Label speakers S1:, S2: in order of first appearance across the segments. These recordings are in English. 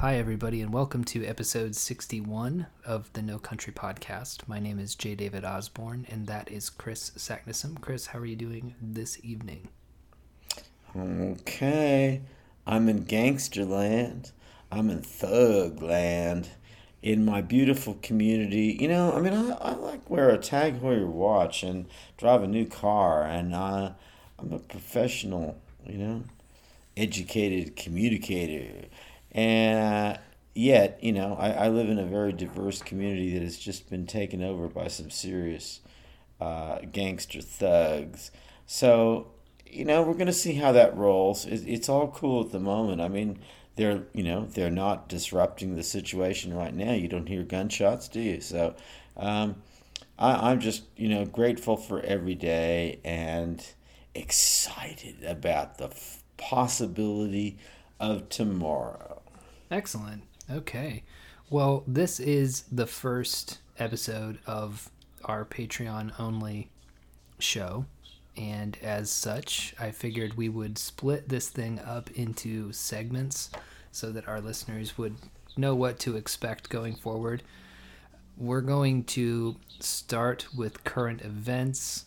S1: Hi, everybody, and welcome to episode 61 of the No Country Podcast. My name is J. David Osborne, and that is Chris Sacknessum. Chris, how are you doing this evening?
S2: Okay. I'm in gangster land. I'm in thug land. In my beautiful community, you know, I mean, I, I like wear a Tag Heuer watch and drive a new car, and uh, I'm a professional, you know, educated communicator. And yet, you know, I, I live in a very diverse community that has just been taken over by some serious uh, gangster thugs. So, you know, we're going to see how that rolls. It, it's all cool at the moment. I mean, they're, you know, they're not disrupting the situation right now. You don't hear gunshots, do you? So, um, I, I'm just, you know, grateful for every day and excited about the f- possibility of tomorrow.
S1: Excellent. Okay. Well, this is the first episode of our Patreon only show. And as such, I figured we would split this thing up into segments so that our listeners would know what to expect going forward. We're going to start with current events.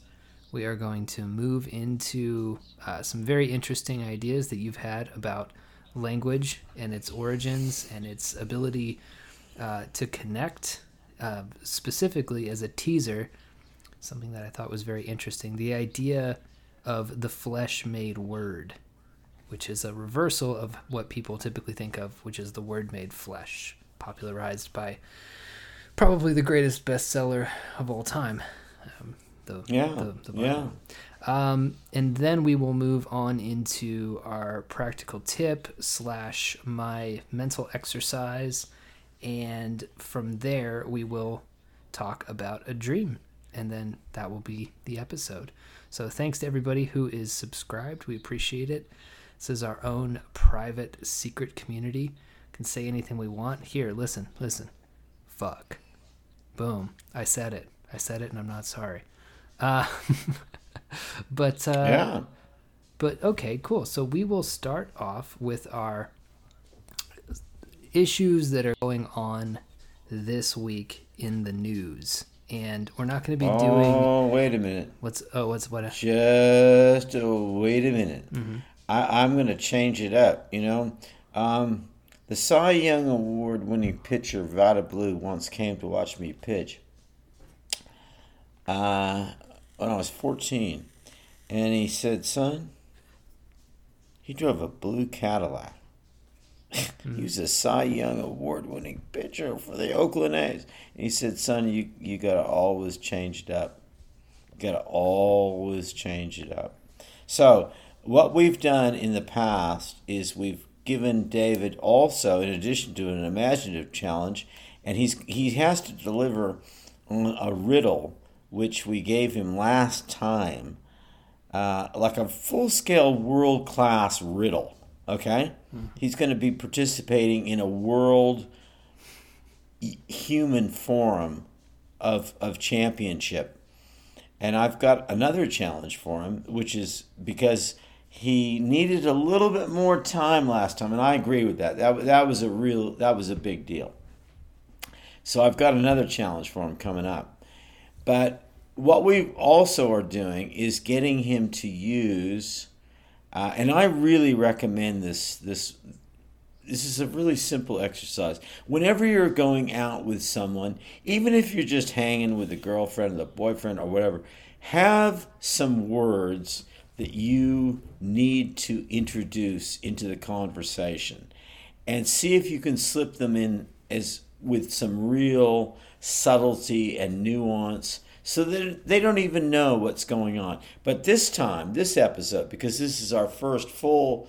S1: We are going to move into uh, some very interesting ideas that you've had about language and its origins and its ability uh, to connect, uh, specifically as a teaser, something that I thought was very interesting. The idea of the flesh made word, which is a reversal of what people typically think of, which is the word made flesh, popularized by probably the greatest bestseller of all time. Um,
S2: the, yeah, the, the yeah.
S1: Um, and then we will move on into our practical tip slash my mental exercise. And from there, we will talk about a dream. And then that will be the episode. So thanks to everybody who is subscribed. We appreciate it. This is our own private secret community. Can say anything we want. Here, listen, listen. Fuck. Boom. I said it. I said it and I'm not sorry. Uh, but uh,
S2: yeah.
S1: But okay, cool. So we will start off with our issues that are going on this week in the news, and we're not going to be
S2: oh,
S1: doing.
S2: Oh, wait a minute.
S1: What's oh, what's what?
S2: Just oh, wait a minute. Mm-hmm. I, I'm going to change it up. You know, um, the Cy Young Award-winning pitcher Vida Blue once came to watch me pitch. Uh, when I was 14. And he said, Son, he drove a blue Cadillac. he was a Cy Young award winning pitcher for the Oakland A's. And he said, Son, you, you got to always change it up. You got to always change it up. So, what we've done in the past is we've given David also, in addition to an imaginative challenge, and he's he has to deliver a riddle which we gave him last time, uh, like a full scale world class riddle. Okay? Mm-hmm. He's going to be participating in a world human forum of, of championship. And I've got another challenge for him, which is because he needed a little bit more time last time, and I agree with that. That, that was a real that was a big deal. So I've got another challenge for him coming up. But what we also are doing is getting him to use, uh, and I really recommend this. This this is a really simple exercise. Whenever you're going out with someone, even if you're just hanging with a girlfriend or the boyfriend or whatever, have some words that you need to introduce into the conversation and see if you can slip them in as with some real subtlety and nuance so that they don't even know what's going on. But this time, this episode, because this is our first full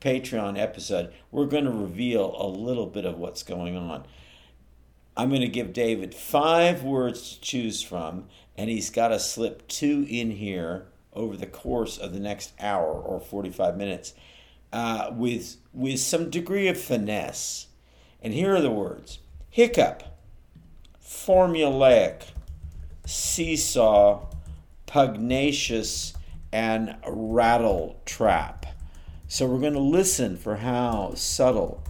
S2: Patreon episode, we're going to reveal a little bit of what's going on. I'm going to give David five words to choose from, and he's got to slip two in here over the course of the next hour or 45 minutes uh, with, with some degree of finesse. And here are the words hiccup, formulaic, seesaw, pugnacious, and rattle trap. So we're going to listen for how subtle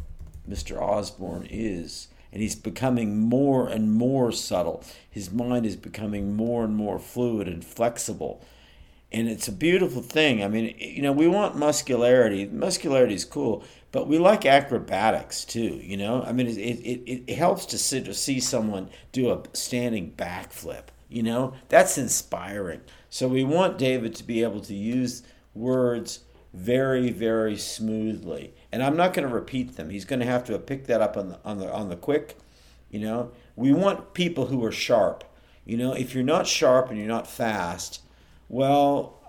S2: Mr. Osborne is. And he's becoming more and more subtle. His mind is becoming more and more fluid and flexible. And it's a beautiful thing. I mean, you know, we want muscularity. Muscularity is cool, but we like acrobatics too, you know? I mean, it, it, it helps to, sit, to see someone do a standing backflip, you know? That's inspiring. So we want David to be able to use words very, very smoothly. And I'm not going to repeat them. He's going to have to pick that up on the, on the, on the quick, you know? We want people who are sharp. You know, if you're not sharp and you're not fast, well,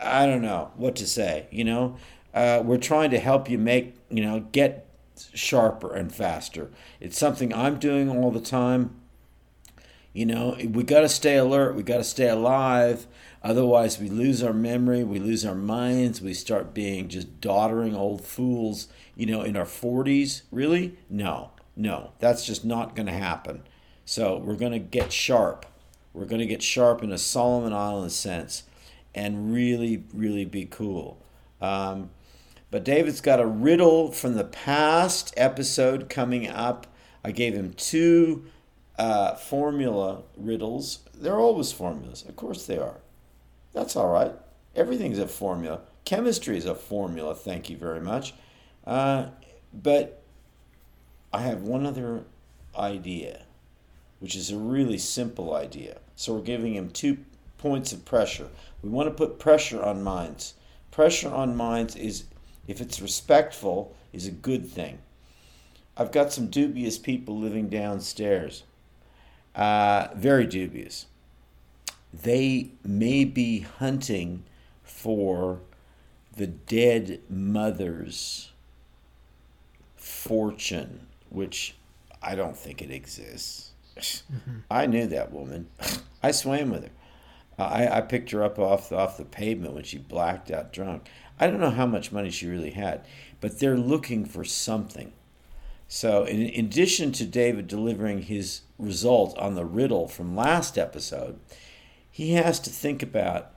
S2: I don't know what to say, you know? Uh, we're trying to help you make, you know, get sharper and faster. It's something I'm doing all the time. You know, we got to stay alert, we got to stay alive. Otherwise, we lose our memory, we lose our minds, we start being just doddering old fools, you know, in our 40s. Really? No, no, that's just not going to happen. So, we're going to get sharp. We're going to get sharp in a Solomon Island sense and really, really be cool. Um, but David's got a riddle from the past episode coming up. I gave him two uh, formula riddles. They're always formulas. Of course they are. That's all right. Everything's a formula. Chemistry is a formula, thank you very much. Uh, but I have one other idea, which is a really simple idea. So we're giving him two points of pressure. We want to put pressure on minds. Pressure on minds is if it's respectful, is a good thing. I've got some dubious people living downstairs. Uh, very dubious. They may be hunting for the dead mother's fortune, which I don't think it exists. Mm-hmm. I knew that woman. I swam with her. I, I picked her up off the, off the pavement when she blacked out drunk. I don't know how much money she really had, but they're looking for something. So, in, addition to David delivering his result on the riddle from last episode, he has to think about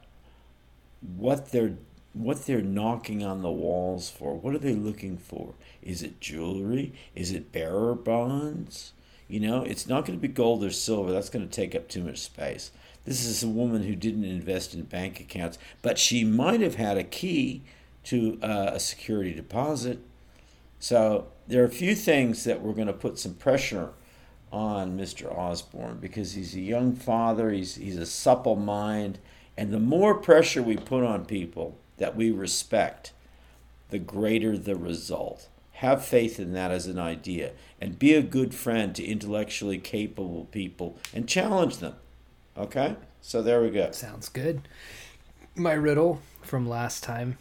S2: what they're what they're knocking on the walls for. What are they looking for? Is it jewelry? Is it bearer bonds? You know, it's not going to be gold or silver. That's going to take up too much space. This is a woman who didn't invest in bank accounts, but she might have had a key to uh, a security deposit. So there are a few things that we're going to put some pressure on Mr. Osborne because he's a young father, he's, he's a supple mind, and the more pressure we put on people that we respect, the greater the result. Have faith in that as an idea and be a good friend to intellectually capable people and challenge them. Okay? So there we go.
S1: Sounds good. My riddle from last time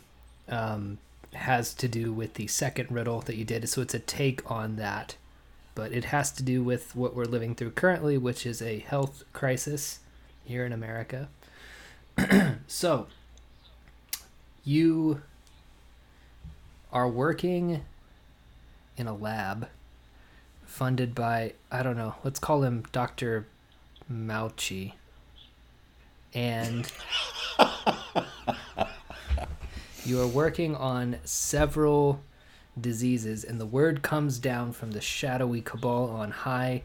S1: um, has to do with the second riddle that you did. So it's a take on that. But it has to do with what we're living through currently, which is a health crisis here in America. so you are working in a lab funded by, I don't know, let's call him Dr. Mauchi and you are working on several diseases, and the word comes down from the shadowy cabal on high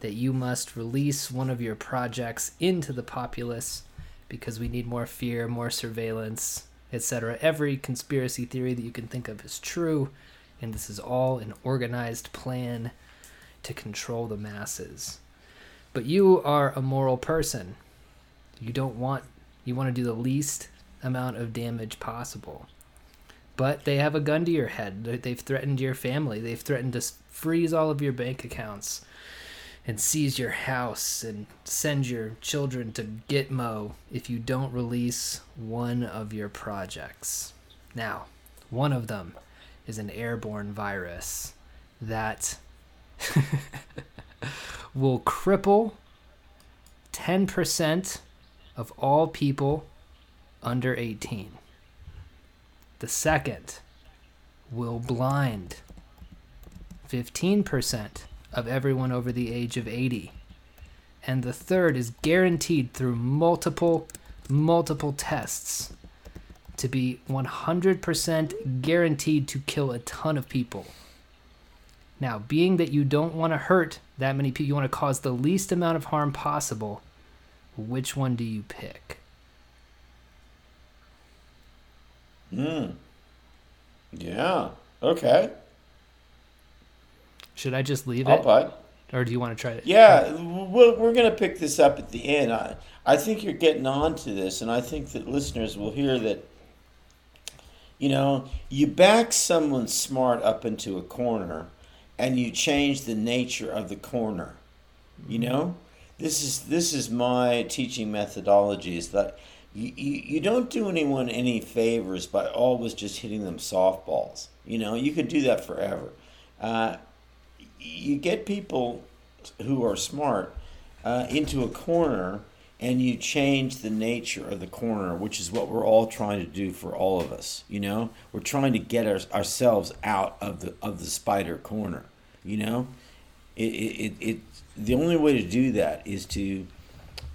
S1: that you must release one of your projects into the populace because we need more fear, more surveillance, etc. Every conspiracy theory that you can think of is true, and this is all an organized plan to control the masses. But you are a moral person you don't want you want to do the least amount of damage possible. But they have a gun to your head. They've threatened your family. They've threatened to freeze all of your bank accounts and seize your house and send your children to Gitmo if you don't release one of your projects. Now, one of them is an airborne virus that will cripple 10% of all people under 18. The second will blind 15% of everyone over the age of 80. And the third is guaranteed through multiple, multiple tests to be 100% guaranteed to kill a ton of people. Now, being that you don't want to hurt that many people, you want to cause the least amount of harm possible, which one do you pick?
S2: Hmm. Yeah. Okay.
S1: Should I just leave
S2: I'll
S1: it?
S2: buy.
S1: Or do you want to try it?
S2: Yeah, we're, we're going to pick this up at the end. I, I think you're getting on to this, and I think that listeners will hear that, you know, you back someone smart up into a corner and you change the nature of the corner. You know? This is this is my teaching methodology is that you, you, don't do anyone any favors by always just hitting them softballs. You know, you could do that forever. Uh, you get people who are smart uh, into a corner and you change the nature of the corner, which is what we're all trying to do for all of us. You know, we're trying to get our, ourselves out of the of the spider corner. You know, it, it, it the only way to do that is to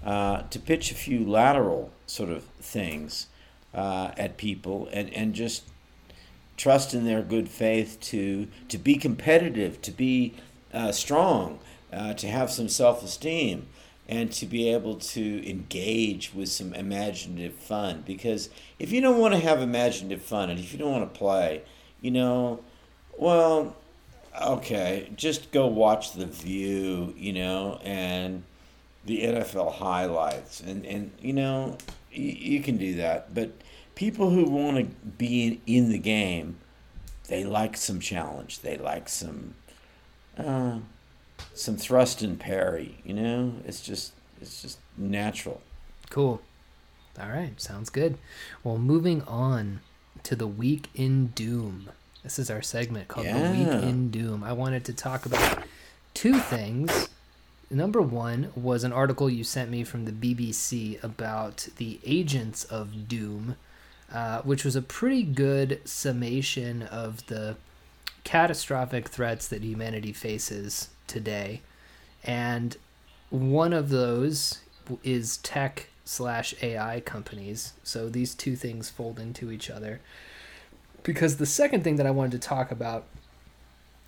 S2: uh, to pitch a few lateral sort of things uh, at people and and just trust in their good faith to to be competitive, to be uh, strong, uh, to have some self esteem, and to be able to engage with some imaginative fun. Because if you don't want to have imaginative fun and if you don't want to play, you know, well, okay, just go watch The View, you know, and the NFL highlights, and and you know, you, you can do that, but people who want to be in the game, they like some challenge. They like some, uh, some thrust and parry. You know, it's just it's just natural.
S1: Cool. All right, sounds good. Well, moving on to the week in Doom. This is our segment called the week in Doom. I wanted to talk about two things. Number one was an article you sent me from the BBC about the agents of Doom, uh, which was a pretty good summation of the catastrophic threats that humanity faces today. And one of those is tech slash AI companies. So these two things fold into each other. Because the second thing that I wanted to talk about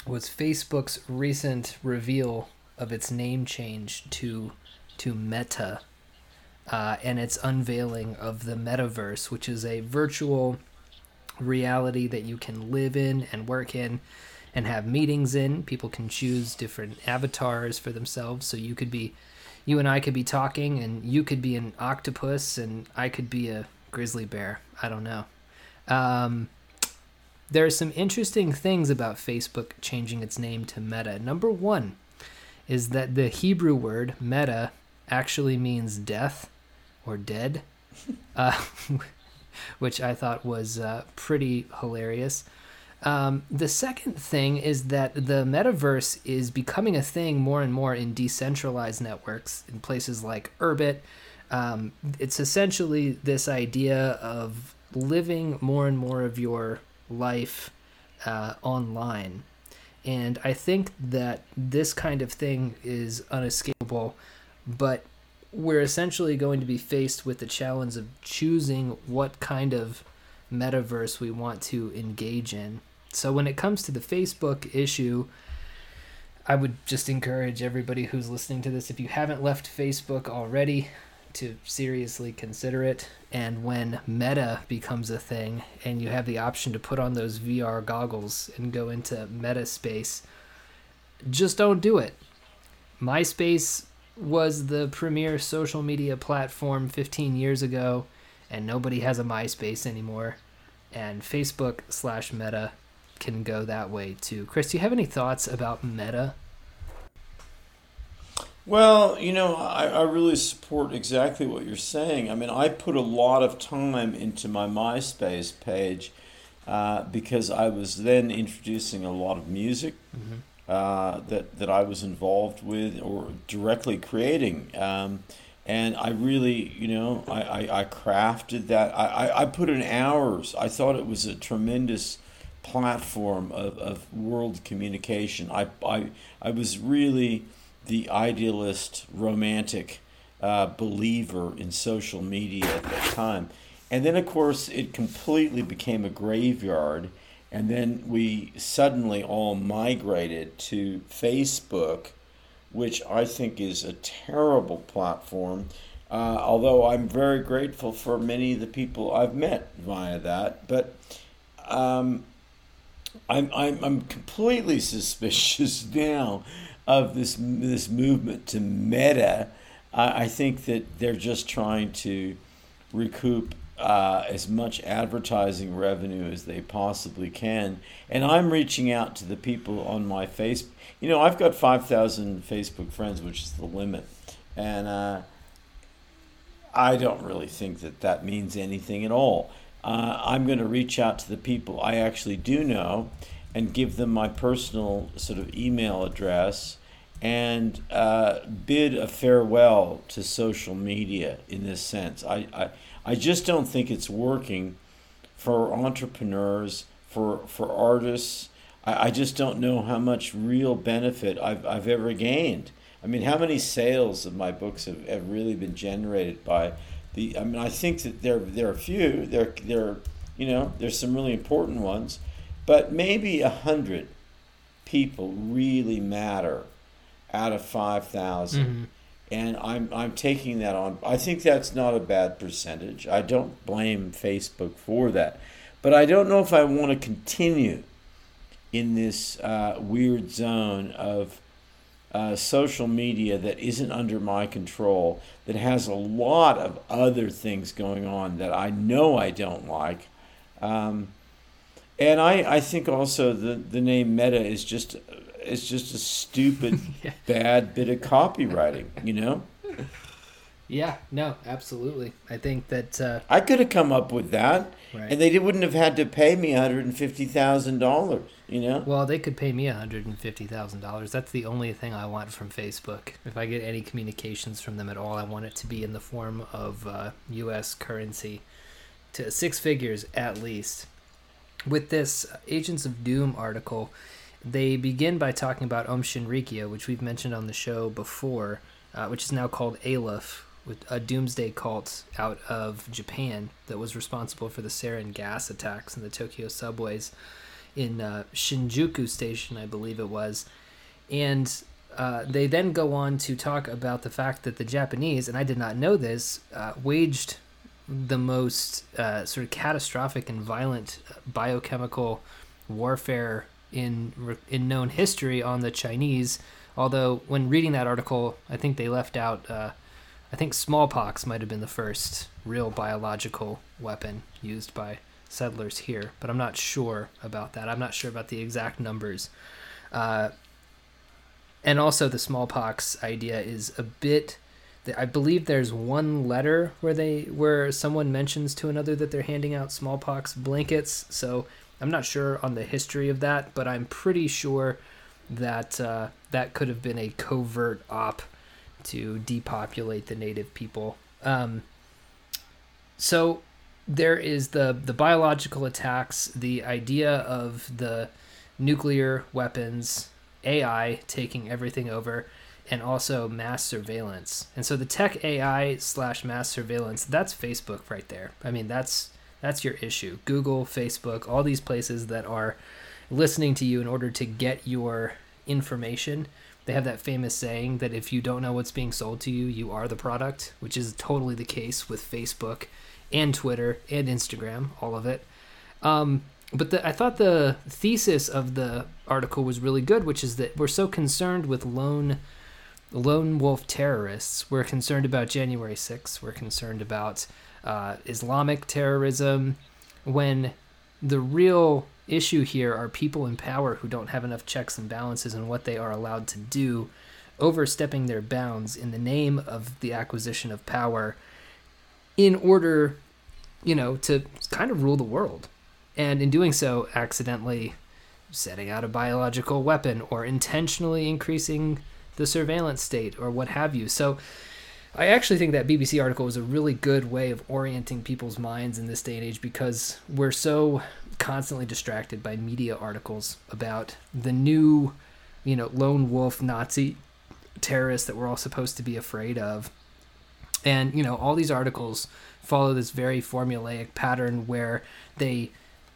S1: was Facebook's recent reveal of its name change to to Meta, uh, and its unveiling of the metaverse, which is a virtual reality that you can live in and work in and have meetings in. People can choose different avatars for themselves. So you could be, you and I could be talking, and you could be an octopus, and I could be a grizzly bear. I don't know. Um, there are some interesting things about Facebook changing its name to Meta. Number one is that the Hebrew word meta actually means death or dead, uh, which I thought was uh, pretty hilarious. Um, the second thing is that the metaverse is becoming a thing more and more in decentralized networks in places like Urbit. Um, it's essentially this idea of living more and more of your life uh, online. And I think that this kind of thing is unescapable, but we're essentially going to be faced with the challenge of choosing what kind of metaverse we want to engage in. So when it comes to the Facebook issue, I would just encourage everybody who's listening to this if you haven't left Facebook already to seriously consider it. And when Meta becomes a thing and you have the option to put on those VR goggles and go into Meta space, just don't do it. MySpace was the premier social media platform 15 years ago, and nobody has a MySpace anymore. And Facebook slash Meta can go that way too. Chris, do you have any thoughts about Meta?
S2: Well, you know, I, I really support exactly what you're saying. I mean, I put a lot of time into my MySpace page uh, because I was then introducing a lot of music uh, that that I was involved with or directly creating. Um, and I really, you know, I, I, I crafted that. I, I, I put in hours. I thought it was a tremendous platform of, of world communication. I, I, I was really the idealist, romantic uh, believer in social media at that time. And then, of course, it completely became a graveyard. And then we suddenly all migrated to Facebook, which I think is a terrible platform. Uh, although I'm very grateful for many of the people I've met via that. But um, I'm, I'm, I'm completely suspicious now of this, this movement to meta. I, think that they're just trying to recoup uh, as much advertising revenue as they possibly can. And I'm reaching out to the people on my face. You know, I've got 5,000 Facebook friends, which is the limit. And uh, I don't really think that that means anything at all. Uh, I'm going to reach out to the people I actually do know and give them my personal sort of email address and uh, bid a farewell to social media in this sense. I, I, I just don't think it's working for entrepreneurs, for, for artists. I, I just don't know how much real benefit I've, I've ever gained. I mean, how many sales of my books have, have really been generated by the? I mean, I think that there there are a few. There there, you know, there's some really important ones, but maybe a hundred people really matter out of five thousand. Mm-hmm. And I'm I'm taking that on. I think that's not a bad percentage. I don't blame Facebook for that, but I don't know if I want to continue in this uh, weird zone of uh, social media that isn't under my control, that has a lot of other things going on that I know I don't like. Um, and I, I think also the, the name Meta is just is just a stupid yeah. bad bit of copywriting, you know?
S1: Yeah, no, absolutely. I think that uh,
S2: I could have come up with that, right. and they wouldn't have had to pay me one hundred and fifty thousand dollars. You know.
S1: Well, they could pay me one hundred and fifty thousand dollars. That's the only thing I want from Facebook. If I get any communications from them at all, I want it to be in the form of uh, U.S. currency, to six figures at least. With this Agents of Doom article, they begin by talking about Aum Shinrikyo, which we've mentioned on the show before, uh, which is now called Aleph, a doomsday cult out of Japan that was responsible for the sarin gas attacks in the Tokyo subways in uh, Shinjuku Station, I believe it was. And uh, they then go on to talk about the fact that the Japanese, and I did not know this, uh, waged the most uh, sort of catastrophic and violent biochemical warfare in in known history on the Chinese. Although when reading that article, I think they left out uh, I think smallpox might have been the first real biological weapon used by settlers here, but I'm not sure about that. I'm not sure about the exact numbers. Uh, and also, the smallpox idea is a bit. I believe there's one letter where they where someone mentions to another that they're handing out smallpox blankets. So I'm not sure on the history of that, but I'm pretty sure that uh, that could have been a covert op to depopulate the native people. Um, so there is the the biological attacks, the idea of the nuclear weapons, AI taking everything over, and also mass surveillance. And so the tech AI slash mass surveillance, that's Facebook right there. I mean, that's that's your issue. Google, Facebook, all these places that are listening to you in order to get your information they have that famous saying that if you don't know what's being sold to you, you are the product, which is totally the case with Facebook and Twitter and Instagram, all of it. Um, but the, I thought the thesis of the article was really good, which is that we're so concerned with lone lone wolf terrorists. We're concerned about January 6th. We're concerned about uh, Islamic terrorism. When the real issue here are people in power who don't have enough checks and balances in what they are allowed to do, overstepping their bounds in the name of the acquisition of power in order, you know, to kind of rule the world. And in doing so, accidentally setting out a biological weapon or intentionally increasing the surveillance state or what have you. So, I actually think that BBC article was a really good way of orienting people's minds in this day and age because we're so constantly distracted by media articles about the new, you know, lone wolf Nazi terrorists that we're all supposed to be afraid of. And, you know, all these articles follow this very formulaic pattern where they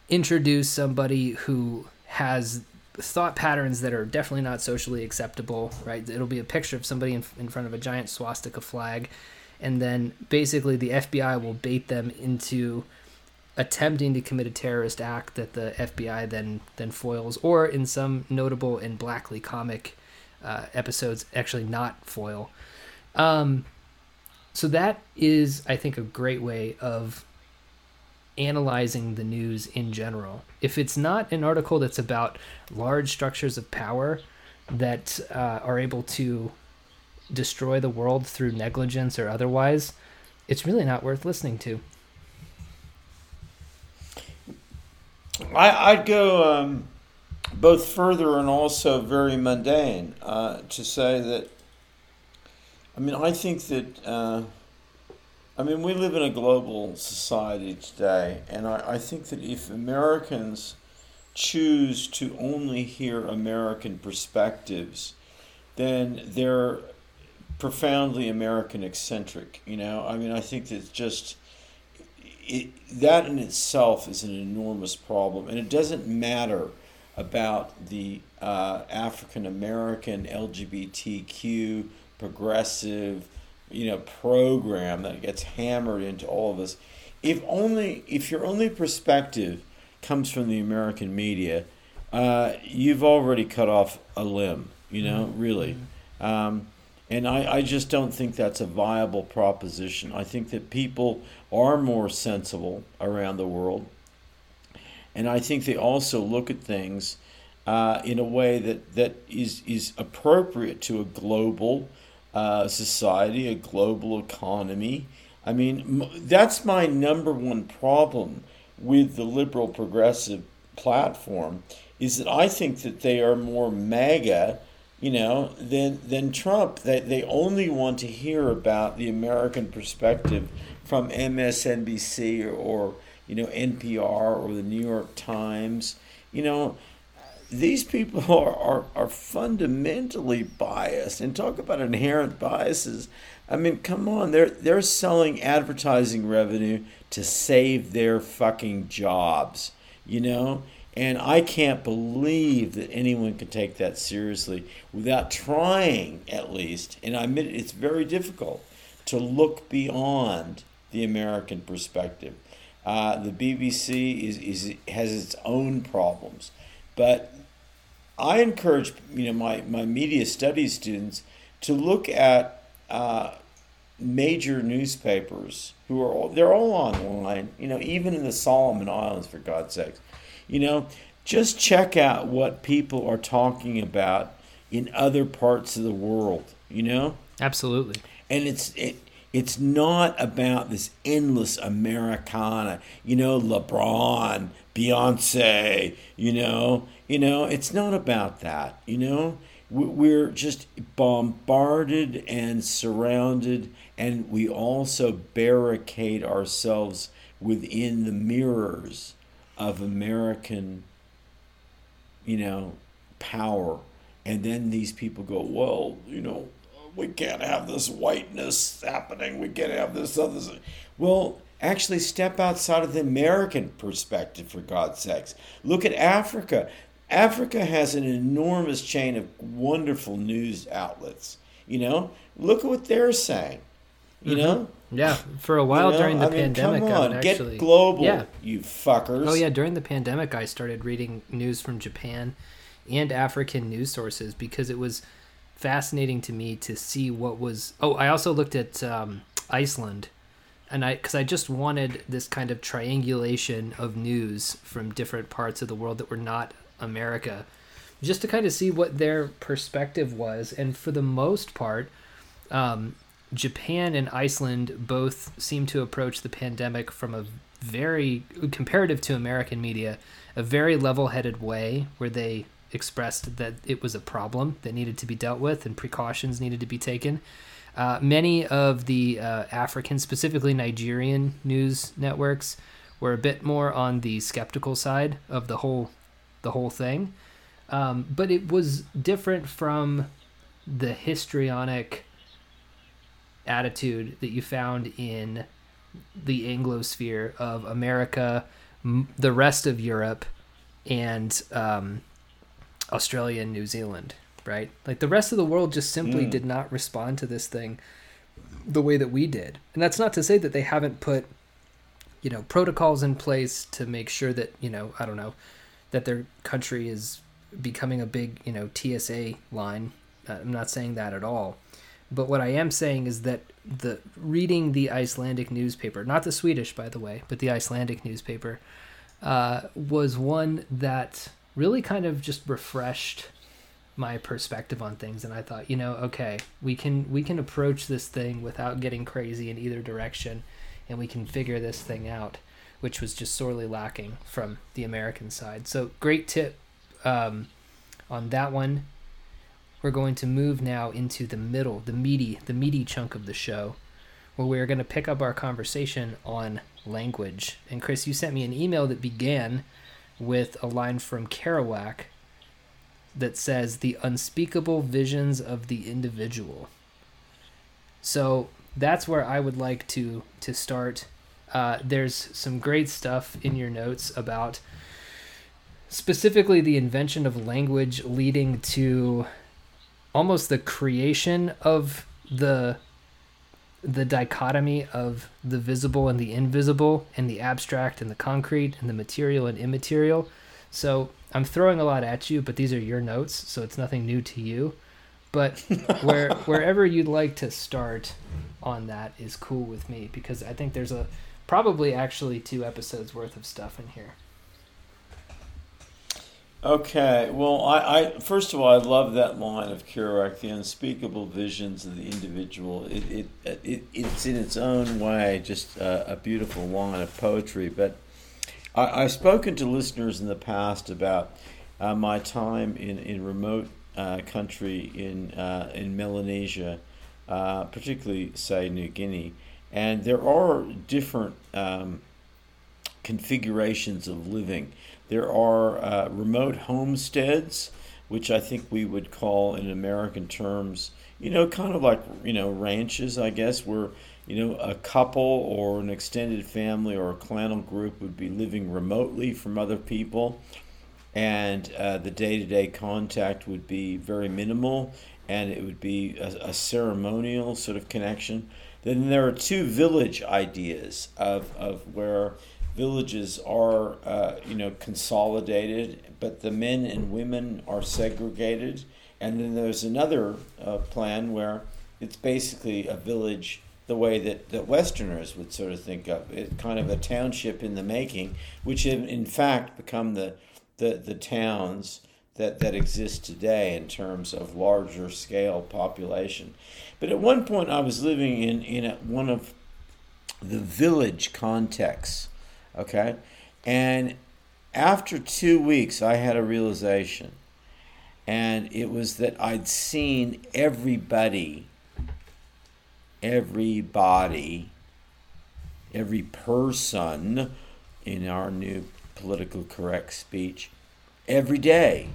S1: introduce somebody who has thought patterns that are definitely not socially acceptable, right? It'll be a picture of somebody in, in front of a giant swastika flag, and then basically the FBI will bait them into attempting to commit a terrorist act that the FBI then then foils, or in some notable and blackly comic uh, episodes, actually not foil. Um, so that is, I think, a great way of analyzing the news in general. If it's not an article that's about large structures of power that uh, are able to destroy the world through negligence or otherwise, it's really not worth listening to.
S2: I, would go um, both further and also very mundane uh, to say that. I mean, I think that. Uh, I mean, we live in a global society today, and I, I think that if Americans choose to only hear American perspectives, then they're profoundly American eccentric. You know, I mean, I think that just it, that in itself is an enormous problem, and it doesn't matter about the uh, African American LGBTQ progressive you know program that gets hammered into all of us. If only if your only perspective comes from the american media uh, you've already cut off a limb you know mm-hmm. really. Um, and I, I just don't think that's a viable proposition. I think that people are more sensible around the world. And i think they also look at things uh, in a way that, that is, is appropriate to a global uh, society, a global economy. I mean, that's my number one problem with the liberal progressive platform is that I think that they are more MAGA, you know, than than Trump. They they only want to hear about the American perspective from MSNBC or, or you know NPR or the New York Times. You know, these people are, are, are fundamentally biased and talk about inherent biases. I mean, come on, they're they're selling advertising revenue to save their fucking jobs, you know? And I can't believe that anyone can take that seriously without trying at least, and I admit it's very difficult to look beyond the American perspective. Uh, the BBC is, is has its own problems, but I encourage you know my, my media studies students to look at uh, major newspapers who are all, they're all online. You know, even in the Solomon Islands, for God's sakes. You know, just check out what people are talking about in other parts of the world. You know,
S1: absolutely.
S2: And it's it, it's not about this endless Americana. You know, LeBron, Beyonce. You know you know, it's not about that. You know, we're just bombarded and surrounded, and we also barricade ourselves within the mirrors of American, you know, power. And then these people go, well, you know, we can't have this whiteness happening. We can't have this other. Well, actually, step outside of the American perspective, for God's sakes. Look at Africa. Africa has an enormous chain of wonderful news outlets. You know, look at what they're saying. You mm-hmm. know.
S1: Yeah, for a while you know? during the I mean, pandemic, come on, actually,
S2: get global, yeah. you fuckers.
S1: Oh yeah, during the pandemic, I started reading news from Japan and African news sources because it was fascinating to me to see what was. Oh, I also looked at um, Iceland, and I because I just wanted this kind of triangulation of news from different parts of the world that were not America, just to kind of see what their perspective was. And for the most part, um, Japan and Iceland both seem to approach the pandemic from a very, comparative to American media, a very level headed way where they expressed that it was a problem that needed to be dealt with and precautions needed to be taken. Uh, many of the uh, African, specifically Nigerian news networks, were a bit more on the skeptical side of the whole the whole thing. Um, but it was different from the histrionic attitude that you found in the Anglosphere of America m- the rest of Europe and um, Australia and New Zealand, right? Like the rest of the world just simply
S2: Mm.
S1: did not respond to this thing the way that we did. And that's not to say that they haven't put, you know, protocols in place to make sure that, you know, I don't know, that their country is becoming a big, you know, TSA line. Uh, I'm not saying that at all. But what I am saying is that the reading the Icelandic newspaper, not the Swedish, by the way, but the Icelandic newspaper, uh, was one that really kind of just refreshed my perspective on things and I thought, you know, okay, we can we can approach this thing without getting crazy in either direction and we can figure this thing out, which was just sorely lacking from the American side. So great tip um, on that one. We're going to move now into the middle, the meaty, the meaty chunk of the show, where we're going to pick up our conversation on language. And Chris, you sent me an email that began with a line from Kerouac that says the unspeakable visions of the individual. So that's where I would like to to start. Uh, there's some great stuff in your notes about specifically the invention of language leading to almost the creation of the the dichotomy of the visible and the invisible and the abstract and the concrete and the material and immaterial so i'm throwing a lot at you but these are your notes so it's nothing new to you but where wherever you'd like to start on that is cool with me because i think there's a probably actually two episodes worth of stuff in here
S2: Okay, well, I, I first of all, I love that line of Kerouac, the unspeakable visions of the individual. It, it, it it's in its own way just a, a beautiful line of poetry. But I, I've spoken to listeners in the past about uh, my time in in remote uh, country in uh, in Melanesia, uh, particularly say New Guinea, and there are different um, configurations of living. There are uh, remote homesteads, which I think we would call in American terms, you know, kind of like, you know, ranches, I guess, where, you know, a couple or an extended family or a clanal group would be living remotely from other people. And uh, the day to day contact would be very minimal and it would be a, a ceremonial sort of connection. Then there are two village ideas of, of where villages are, uh, you know, consolidated, but the men and women are segregated. And then there's another uh, plan where it's basically a village the way that, that Westerners would sort of think of it, kind of a township in the making, which have in fact become the, the, the towns that, that exist today in terms of larger scale population. But at one point, I was living in, in a, one of the village contexts Okay? And after two weeks, I had a realization. And it was that I'd seen everybody, everybody, every person in our new political correct speech every day.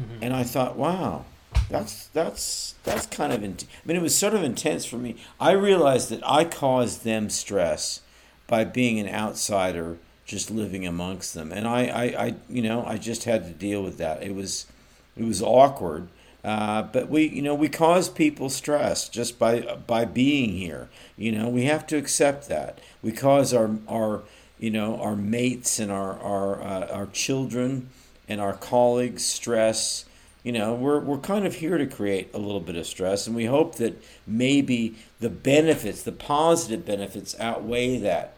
S2: Mm-hmm. And I thought, wow, that's that's that's kind of. Int- I mean, it was sort of intense for me. I realized that I caused them stress by being an outsider just living amongst them and I, I, I you know i just had to deal with that it was it was awkward uh, but we you know we cause people stress just by by being here. You know we have to accept that. We cause our our you know our mates and our our uh, our children and our colleagues stress. You know we're, we're kind of here to create a little bit of stress and we hope that maybe the benefits the positive benefits outweigh that.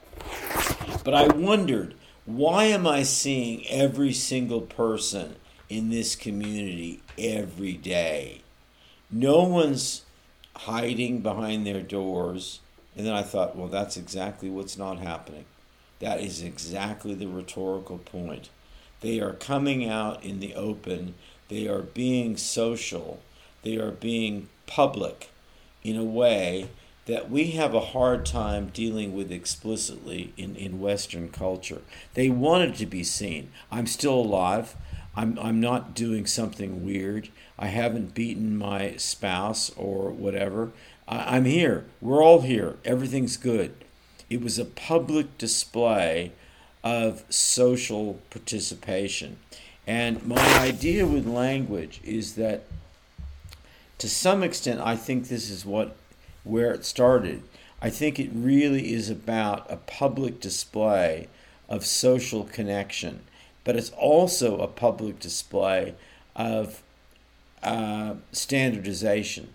S2: But I wondered, why am I seeing every single person in this community every day? No one's hiding behind their doors. And then I thought, well, that's exactly what's not happening. That is exactly the rhetorical point. They are coming out in the open, they are being social, they are being public in a way that we have a hard time dealing with explicitly in, in Western culture. They wanted to be seen. I'm still alive. I'm, I'm not doing something weird. I haven't beaten my spouse or whatever. I, I'm here. We're all here. Everything's good. It was a public display of social participation. And my idea with language is that to some extent I think this is what where it started. I think it really is about a public display of social connection, but it's also a public display of uh, standardization,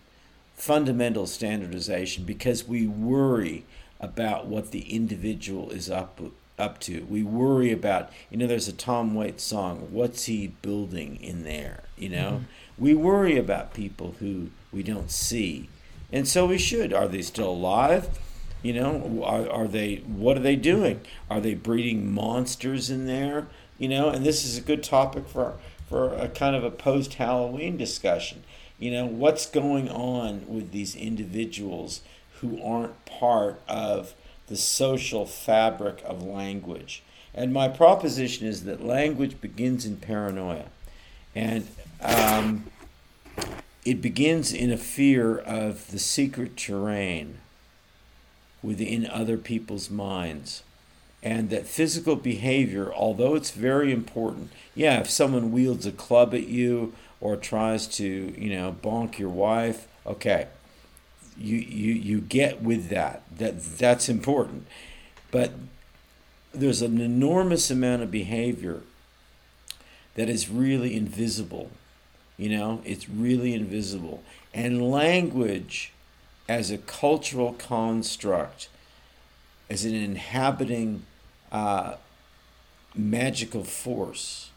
S2: fundamental standardization, because we worry about what the individual is up up to. We worry about, you know, there's a Tom Waits song, what's he building in there, you know? Mm-hmm. We worry about people who we don't see. And so we should. Are they still alive? You know, are, are they, what are they doing? Are they breeding monsters in there? You know, and this is a good topic for, for a kind of a post Halloween discussion. You know, what's going on with these individuals who aren't part of the social fabric of language. And my proposition is that language begins in paranoia. And um, it begins in a fear of the secret terrain within other people's minds. And that physical behavior, although it's very important, yeah, if someone wields a club at you or tries to, you know, bonk your wife, okay, you, you, you get with that. That that's important. But there's an enormous amount of behavior that is really invisible. You know, it's really invisible. And language as a cultural construct, as an inhabiting uh, magical force,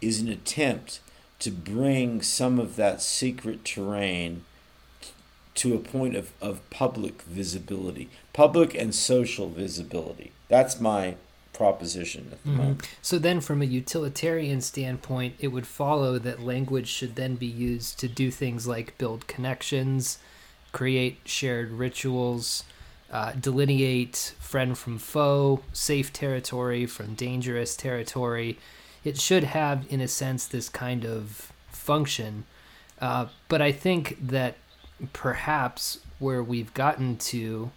S2: is an attempt to bring some of that secret terrain to a point of, of public visibility, public and social visibility. That's my proposition at the mm-hmm. moment.
S1: So then, from a utilitarian standpoint, it would follow that language should then be used to do things like build connections, create shared rituals, uh, delineate friend from foe, safe territory from dangerous territory. It should have, in a sense, this kind of function. Uh, but I think that perhaps where we've gotten to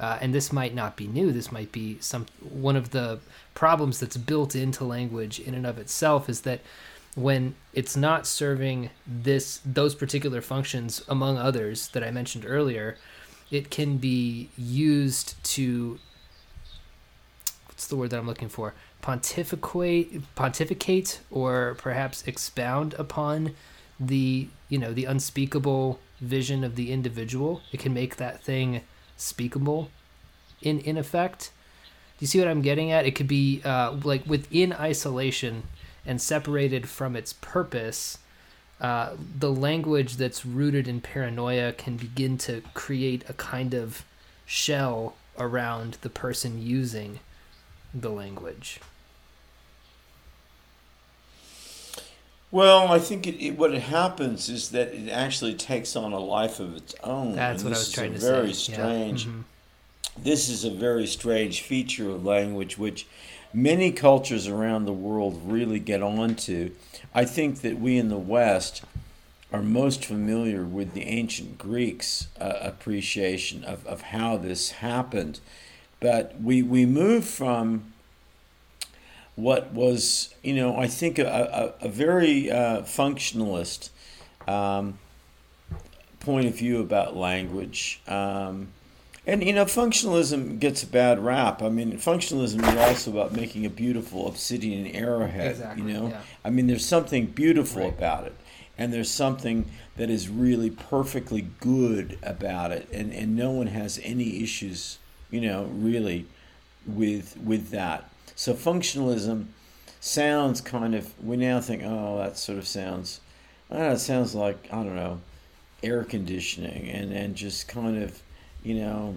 S1: uh, and this might not be new this might be some one of the problems that's built into language in and of itself is that when it's not serving this those particular functions among others that I mentioned earlier it can be used to what's the word that I'm looking for pontificate pontificate or perhaps expound upon the you know the unspeakable vision of the individual. It can make that thing speakable in in effect. Do you see what I'm getting at? It could be uh, like within isolation and separated from its purpose. Uh, the language that's rooted in paranoia can begin to create a kind of shell around the person using the language.
S2: Well, I think it, it, what happens is that it actually takes on a life of its own.
S1: That's what I was trying to say.
S2: Very strange. Yeah. Mm-hmm. This is a very strange feature of language, which many cultures around the world really get onto. I think that we in the West are most familiar with the ancient Greeks' uh, appreciation of, of how this happened. But we, we move from what was, you know, I think a, a, a very uh, functionalist um, point of view about language. Um, and, you know, functionalism gets a bad rap. I mean, functionalism is also about making a beautiful obsidian arrowhead, exactly, you know? Yeah. I mean, there's something beautiful right. about it. And there's something that is really perfectly good about it. And, and no one has any issues, you know, really with with that. So functionalism sounds kind of, we now think, oh, that sort of sounds, know, it sounds like, I don't know, air conditioning and, and just kind of, you know,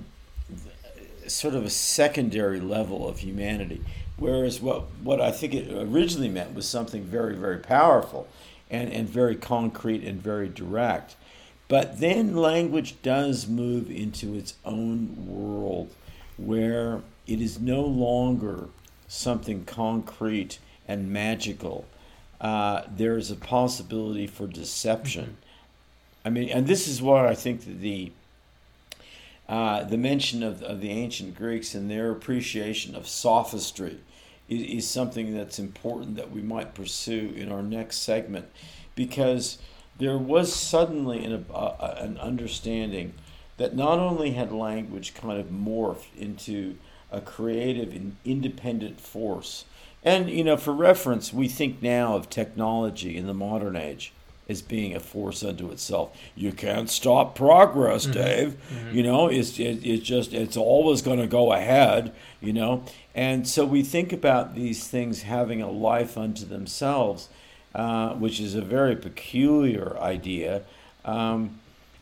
S2: sort of a secondary level of humanity. Whereas what, what I think it originally meant was something very, very powerful and, and very concrete and very direct. But then language does move into its own world where it is no longer something concrete and magical, uh, there is a possibility for deception. I mean, and this is why I think that the uh, the mention of, of the ancient Greeks and their appreciation of sophistry is, is something that's important that we might pursue in our next segment because there was suddenly an, uh, an understanding that not only had language kind of morphed into a creative and independent force, and you know, for reference, we think now of technology in the modern age as being a force unto itself. You can't stop progress, mm-hmm. Dave. Mm-hmm. You know, it's it, it's just it's always going to go ahead. You know, and so we think about these things having a life unto themselves, uh, which is a very peculiar idea. Um,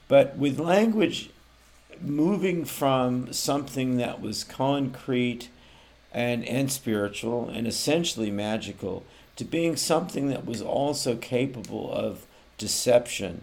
S2: but with language, moving from something that was concrete and, and spiritual and essentially magical to being something that was also capable of deception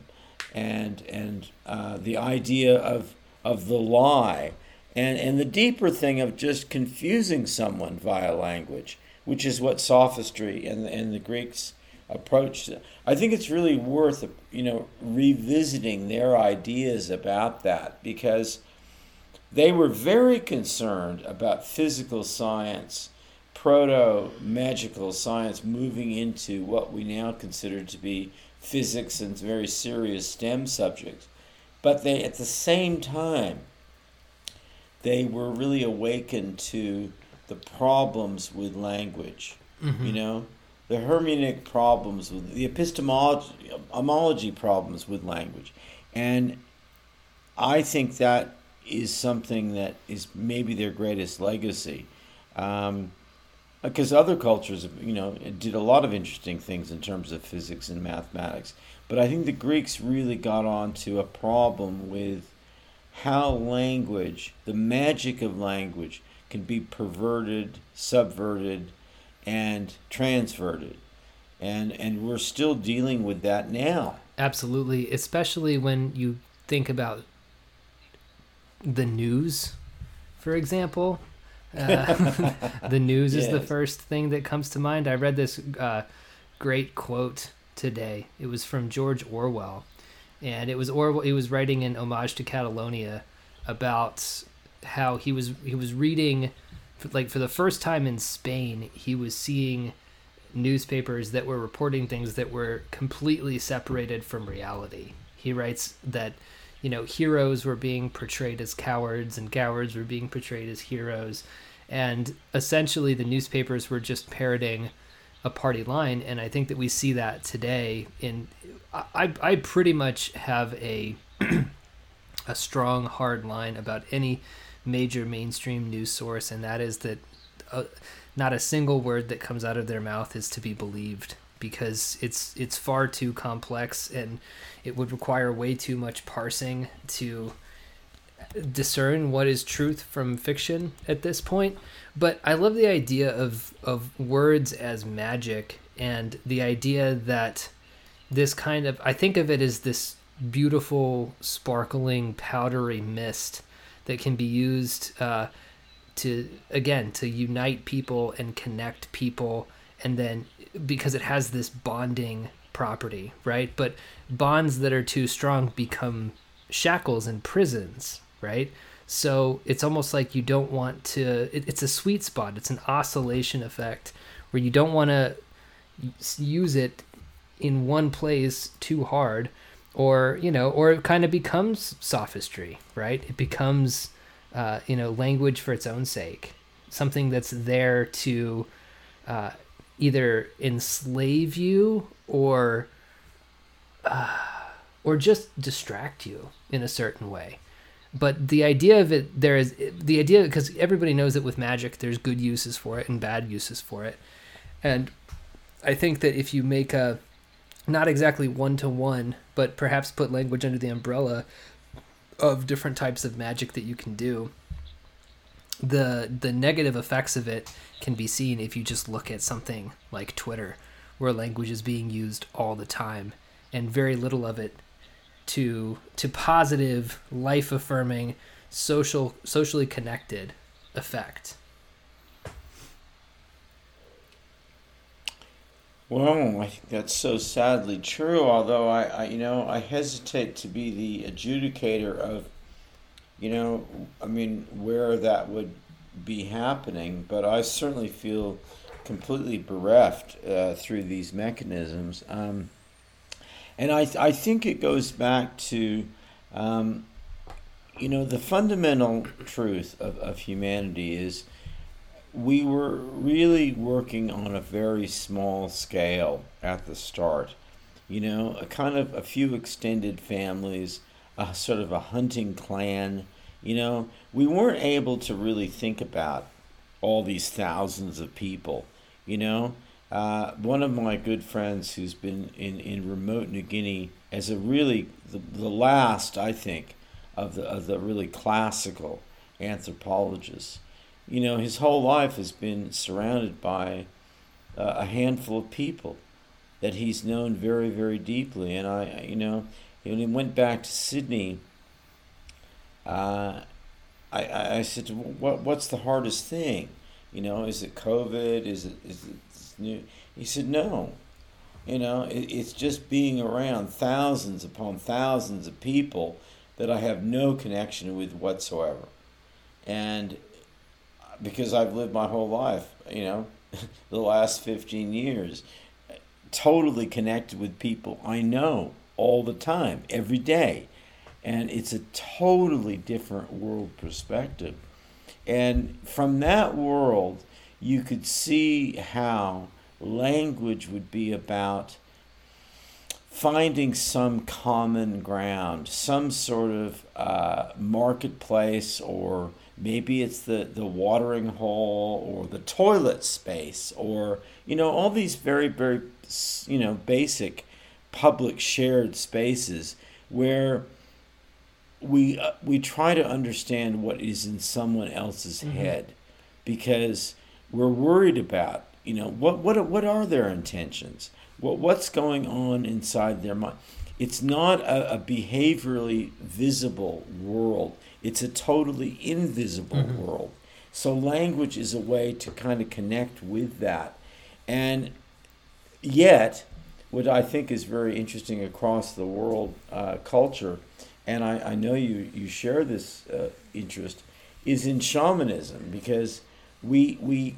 S2: and, and uh, the idea of, of the lie and, and the deeper thing of just confusing someone via language, which is what sophistry and, and the Greeks approached. I think it's really worth you know revisiting their ideas about that because they were very concerned about physical science, proto magical science moving into what we now consider to be physics and very serious STEM subjects. But they, at the same time, they were really awakened to the problems with language. Mm-hmm. You know, the hermeneutic problems with the epistemology homology problems with language, and I think that is something that is maybe their greatest legacy. Um, Uh, because other cultures, you know, did a lot of interesting things in terms of physics and mathematics. But I think the Greeks really got onto a problem with how language, the magic of language, can be perverted, subverted, and transverted. And, and we're still dealing with that now.
S1: Absolutely, especially when you think about the news, for example. Uh, the news yes. is the first thing that comes to mind. I read this uh, great quote today. It was from George Orwell, and it was Orwell. He was writing in homage to Catalonia about how he was he was reading, like for the first time in Spain, he was seeing newspapers that were reporting things that were completely separated from reality. He writes that you know heroes were being portrayed as cowards and cowards were being portrayed as heroes. And essentially the newspapers were just parroting a party line. And i think that we see that today in i i pretty much have a a strong hard line about any major mainstream news source. And that is that uh, not a single word that comes out of their mouth is to be believed because it's it's far too complex and it would require way too much parsing to discern what is truth from fiction at this point. But I love the idea of of words as magic and the idea that this kind of I think of it as this beautiful, sparkling, powdery mist that can be used uh, to again to unite people and connect people, and then because it has this bonding property, right? But bonds that are too strong become shackles and prisons, right? So it's almost like you don't want to, it, it's a sweet spot. It's an oscillation effect where you don't want to use it in one place too hard or, you know, or it kind of becomes sophistry, right? It becomes, uh, you know, language for its own sake, something that's there to uh, either enslave you or, uh, or just distract you in a certain way. But the idea of it there is the idea because everybody knows that with magic there's good uses for it and bad uses for it. And i think that if you make a not exactly one to one but perhaps put language under the umbrella of different types of magic that you can do the the negative effects of it can be seen if you just look at something like twitter where language is being used all the time and very little of it to to positive, life affirming, social socially connected effect.
S2: Well, I think that's so sadly true. Although I, I, you know, I hesitate to be the adjudicator of, you know, I mean, where that would be happening. But I certainly feel completely bereft uh, through these mechanisms. Um, and I, I think it goes back to, um, you know, the fundamental truth of, of humanity is we were really working on a very small scale at the start. You know, a kind of a few extended families, a sort of a hunting clan. You know, we weren't able to really think about all these thousands of people. You know, uh, one of my good friends who's been in, in remote New Guinea as a really the, the last, I think, of the of the really classical anthropologists. You know, his whole life has been surrounded by uh, a handful of people that he's known very, very deeply. And I, you know, when he went back to Sydney, uh, I, I said, what, what's the hardest thing? You know, is it COVID? Is it, is it new? He said, no. You know, it, it's just being around thousands upon thousands of people that I have no connection with whatsoever. And because I've lived my whole life, you know, the last 15 years, totally connected with people I know all the time, every day. And it's a totally different world perspective. And from that world, you could see how language would be about finding some common ground, some sort of uh, marketplace, or maybe it's the, the watering hole or the toilet space, or, you know, all these very, very, you know, basic public shared spaces where we uh, we try to understand what is in someone else's mm-hmm. head because we're worried about you know what what what are their intentions? What what's going on inside their mind? It's not a, a behaviorally visible world. It's a totally invisible mm-hmm. world. So language is a way to kind of connect with that. And yet what i think is very interesting across the world uh, culture and I, I know you, you share this uh, interest, is in shamanism because we, we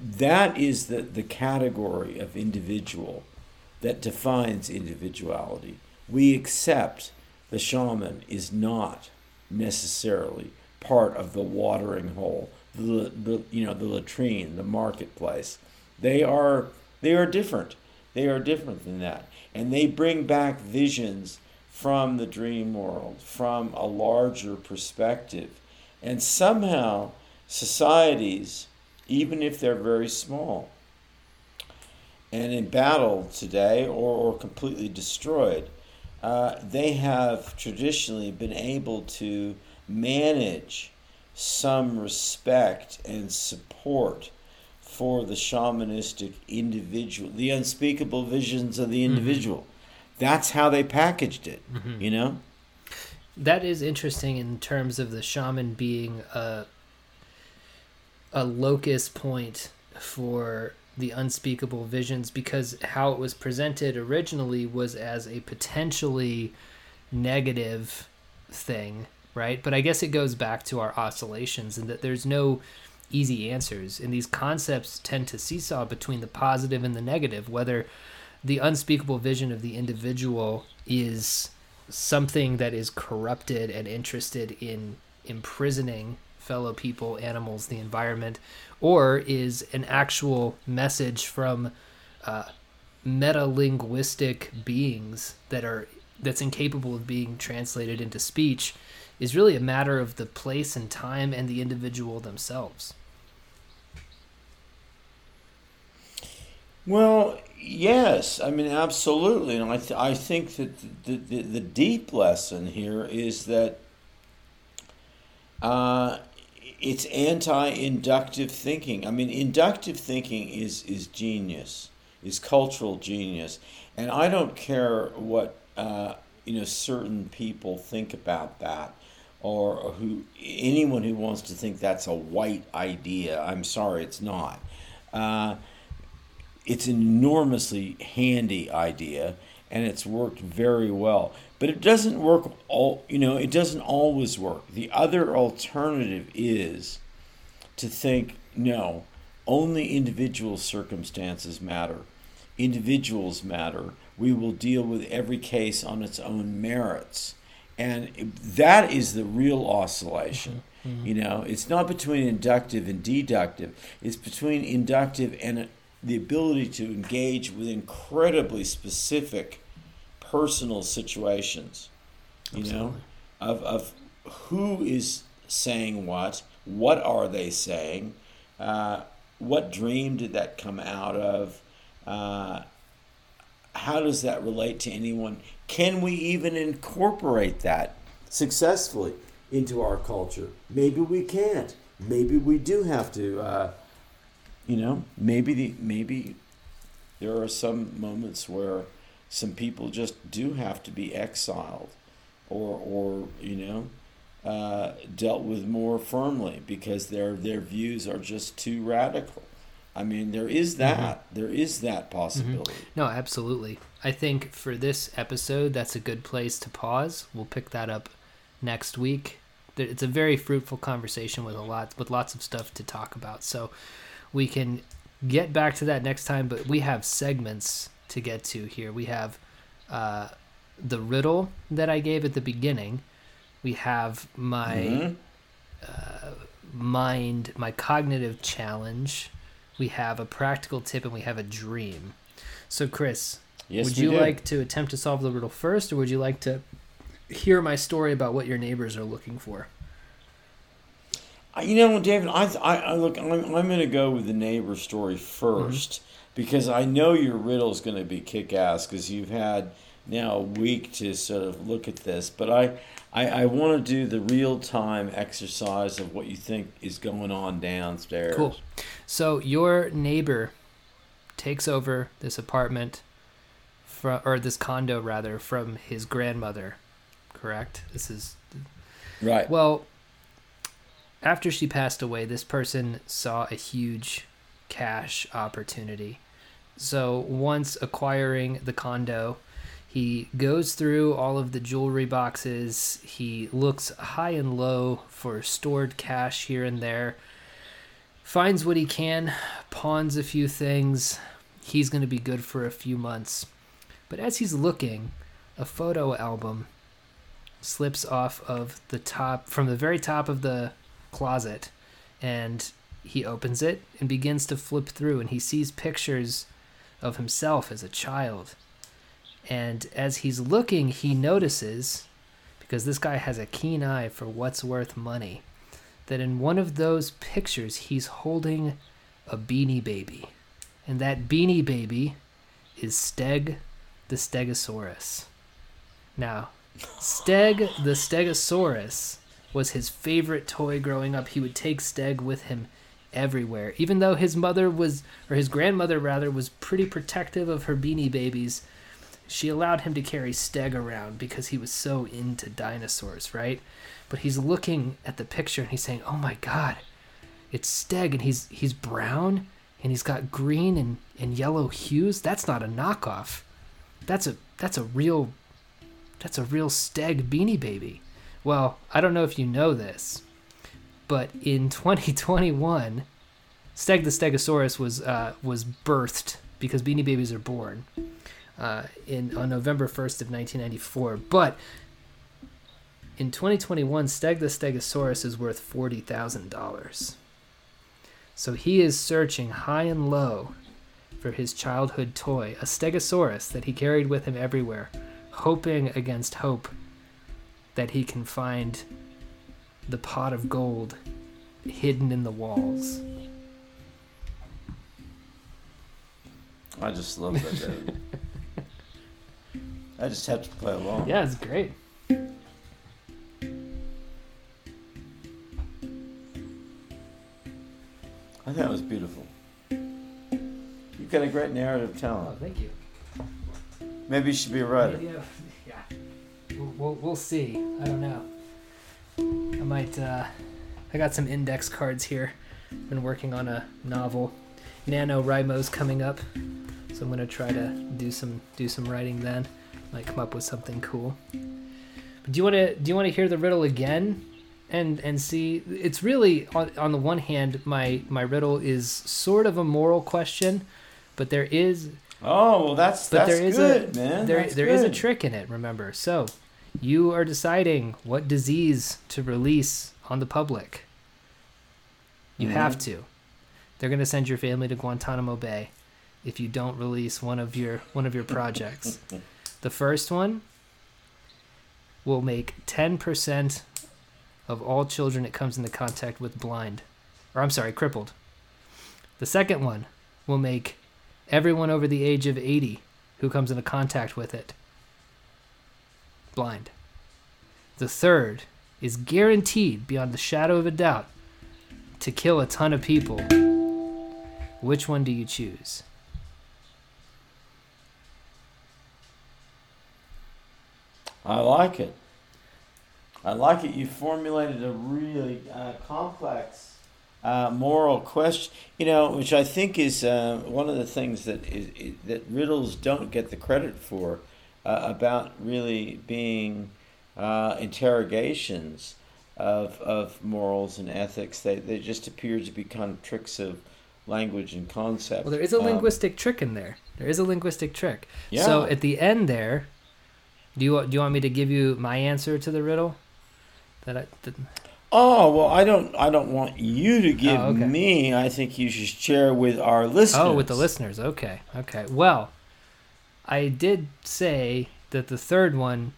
S2: that is the, the category of individual that defines individuality. We accept the shaman is not necessarily part of the watering hole, the, the you know the latrine, the marketplace. They are they are different. They are different than that, and they bring back visions from the dream world, from a larger perspective. And somehow, societies, even if they're very small, and in battle today or, or completely destroyed, uh, they have traditionally been able to manage some respect and support for the shamanistic individual, the unspeakable visions of the mm-hmm. individual. Mm-hmm that's how they packaged it mm-hmm. you know
S1: that is interesting in terms of the shaman being a a locus point for the unspeakable visions because how it was presented originally was as a potentially negative thing right but i guess it goes back to our oscillations and that there's no easy answers and these concepts tend to seesaw between the positive and the negative whether the unspeakable vision of the individual is something that is corrupted and interested in imprisoning fellow people, animals, the environment, or is an actual message from uh, meta linguistic beings that are that's incapable of being translated into speech is really a matter of the place and time and the individual themselves.
S2: Well, Yes, I mean absolutely, and I th- I think that the, the, the deep lesson here is that uh, it's anti-inductive thinking. I mean, inductive thinking is is genius, is cultural genius, and I don't care what uh, you know certain people think about that, or who anyone who wants to think that's a white idea. I'm sorry, it's not. Uh, it's an enormously handy idea and it's worked very well. But it doesn't work all, you know, it doesn't always work. The other alternative is to think, no, only individual circumstances matter. Individuals matter. We will deal with every case on its own merits. And that is the real oscillation. Mm-hmm. You know, it's not between inductive and deductive, it's between inductive and the ability to engage with incredibly specific personal situations. You Absolutely. know, of, of who is saying what, what are they saying, uh, what dream did that come out of, uh, how does that relate to anyone? Can we even incorporate that successfully into our culture? Maybe we can't. Maybe we do have to. Uh, you know, maybe the maybe there are some moments where some people just do have to be exiled, or or you know, uh, dealt with more firmly because their their views are just too radical. I mean, there is mm-hmm. that. Mm-hmm. There is that possibility. Mm-hmm.
S1: No, absolutely. I think for this episode, that's a good place to pause. We'll pick that up next week. It's a very fruitful conversation with a lot with lots of stuff to talk about. So we can get back to that next time. But we have segments to get to here. We have uh, the riddle that I gave at the beginning. We have my mm-hmm. uh, mind, my cognitive challenge we have a practical tip, and we have a dream. So, Chris, yes, would you do. like to attempt to solve the riddle first, or would you like to hear my story about what your neighbors are looking for?
S2: You know, David, I, I, I look, I'm, I'm going to go with the neighbor story 1st mm-hmm. because I know your riddle is going to be kick ass because you've had now a week to sort of look at this. But I, I, I want to do the real time exercise of what you think is going on downstairs.
S1: Cool. So your neighbor takes over this apartment from or this condo rather from his grandmother, correct? This is
S2: Right.
S1: Well, after she passed away, this person saw a huge cash opportunity. So once acquiring the condo, he goes through all of the jewelry boxes. He looks high and low for stored cash here and there. Finds what he can, pawns a few things. He's going to be good for a few months. But as he's looking, a photo album slips off of the top, from the very top of the closet. And he opens it and begins to flip through, and he sees pictures of himself as a child and as he's looking, he notices, because this guy has a keen eye for what's worth money, that in one of those pictures he's holding a beanie baby. And that beanie baby is Steg the Stegosaurus. Now, Steg the Stegosaurus was his favorite toy growing up. He would take Steg with him everywhere. Even though his mother was, or his grandmother rather, was pretty protective of her beanie babies, she allowed him to carry Steg around because he was so into dinosaurs, right? But he's looking at the picture and he's saying, "Oh my god, it's Steg and he's he's brown and he's got green and, and yellow hues. That's not a knockoff. That's a that's a real that's a real Steg beanie baby." Well, I don't know if you know this, but in 2021, Steg the Stegosaurus was uh, was birthed because beanie babies are born uh, in on November 1st of 1994. But in 2021, Steg the Stegosaurus is worth $40,000. So he is searching high and low for his childhood toy, a Stegosaurus that he carried with him everywhere, hoping against hope that he can find the pot of gold hidden in the walls.
S2: I just love that. I just have to play along.
S1: Yeah, it's great.
S2: I thought it was beautiful. You've got a great narrative talent.
S1: Oh, thank you.
S2: Maybe you should be a writer.
S1: We'll, we'll, we'll, see. I don't know. I might. Uh, I got some index cards here. I've Been working on a novel. Nano NaNoWriMo's coming up, so I'm gonna try to do some do some writing then might come up with something cool. But do you want to do you want to hear the riddle again and and see. It's really on, on the one hand, my my riddle is sort of a moral question, but there is
S2: Oh well, that's
S1: but
S2: that's
S1: there is
S2: good,
S1: a
S2: man.
S1: there there is a trick in it. Remember, so you are deciding what disease to release on the public. You
S2: Mhm.
S1: have to. They're gonna send your family to Guantanamo Bay if you don't release one of your one of your projects. the first one will make ten percent of all children it comes into contact with blind, or I'm sorry, crippled. The second one will make everyone over the age of 80 who comes into contact with it blind. The third is guaranteed beyond the shadow of a doubt to kill a ton of people. Which one do you choose?
S2: I like it. I like it. You formulated a really uh, complex uh, moral question, you know, which I think is uh, one of the things that is, that riddles don't get the credit for uh, about really being uh, interrogations of of morals and ethics. They they just appear to be kind of tricks of language and concept.
S1: Well, there is a
S2: Um,
S1: linguistic trick in there. There is a linguistic trick.
S2: Yeah.
S1: So at the end there, do you do you want me to give you my answer to the riddle? That I that,
S2: Oh well, I don't. I don't want you to give
S1: Oh, okay.
S2: me. I think you should share with our listeners.
S1: Oh, with the listeners. Okay. Okay. Well, I did say that the third one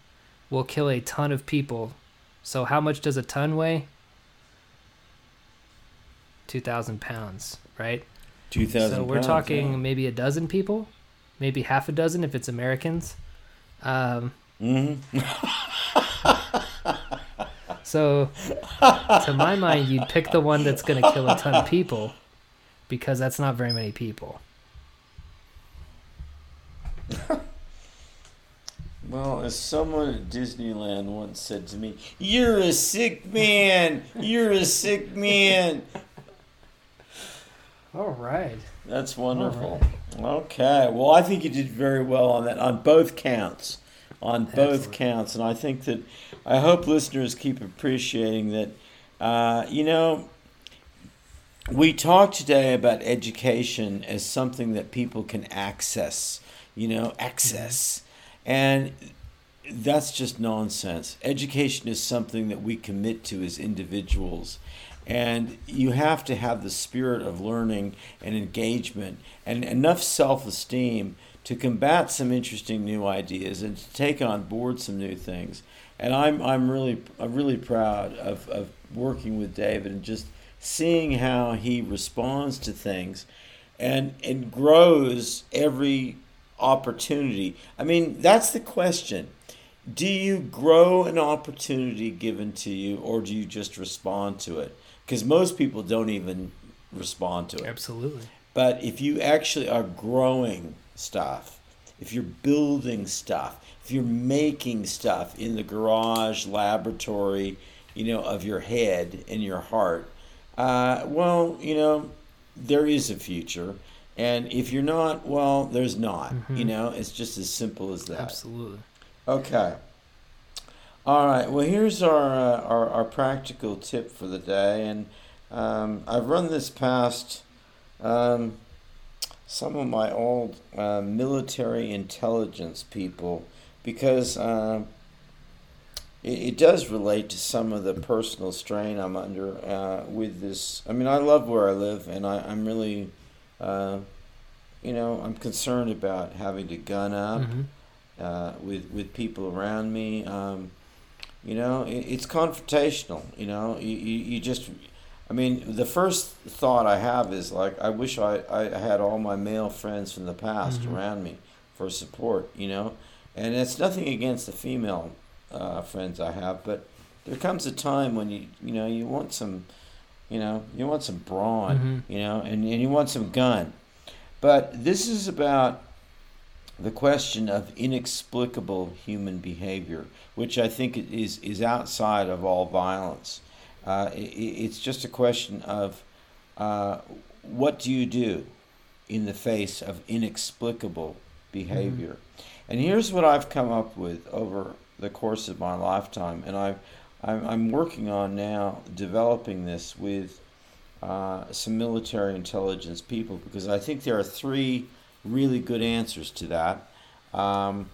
S1: will kill a ton of people. So how much does a ton weigh? 2,000 pounds, right?
S2: Two thousand.
S1: So we're talking maybe a dozen people, maybe half a dozen if it's Americans. Um,
S2: hmm
S1: so, to my mind, you'd pick the one that's going to kill a ton of people because that's not very many people.
S2: Well, as someone at Disneyland once said to me, "You're a sick man. You're a sick man."
S1: All right.
S2: That's wonderful. Okay. Well, I think you did very well on that on both counts. On both
S1: Excellent.
S2: counts, and I think that I hope listeners keep appreciating that. Uh, you know, we talked today about education as something that people can access. You know, access, and that's just nonsense. Education is something that we commit to as individuals. And you have to have the spirit of learning and engagement and enough self esteem to combat some interesting new ideas and to take on board some new things. And I'm, I'm really I'm really proud of, of working with David and just seeing how he responds to things and and grows every opportunity. I mean, that's the question. Do you grow an opportunity given to you or do you just respond to it? Because most people don't even respond to it.
S1: Absolutely.
S2: But if you actually are growing stuff, if you're building stuff, if you're making stuff in the garage, laboratory, you know, of your head and your heart, uh, well, you know, there is a future. And if you're not, well, there's not. You know, it's just as simple as that.
S1: Absolutely.
S2: Okay. All right. Well, here's our uh, our, our practical tip for the day, and um, I've run this past um, some of my old uh, military intelligence people because um it, it does relate to some of the personal strain I'm under uh, with this. I mean, I love where I live, and I, I'm really, uh, you know, I'm concerned about having to gun up
S1: Mhm.
S2: uh, with with people around me. Um, you know, it, it's confrontational. You know, you, you, you just, I mean, the first thought I have is like, I wish I, I had all my male friends from the past
S1: Mhm.
S2: around me for support. You know, and it's nothing against the female uh, friends I have, but there comes a time when you you know you want some, you know, you want some brawn.
S1: Mhm.
S2: You know, and, and you want some gun. But this is about the question of inexplicable human behavior, which I think is is outside of all violence. Uh, i i- it's just a question of uh, what do you do in the face of inexplicable behavior. And here's what I've come up with over the course of my lifetime, and I've I'm, I'm working on now developing this with uh, some military intelligence people because I think there are three really good answers to that. Um,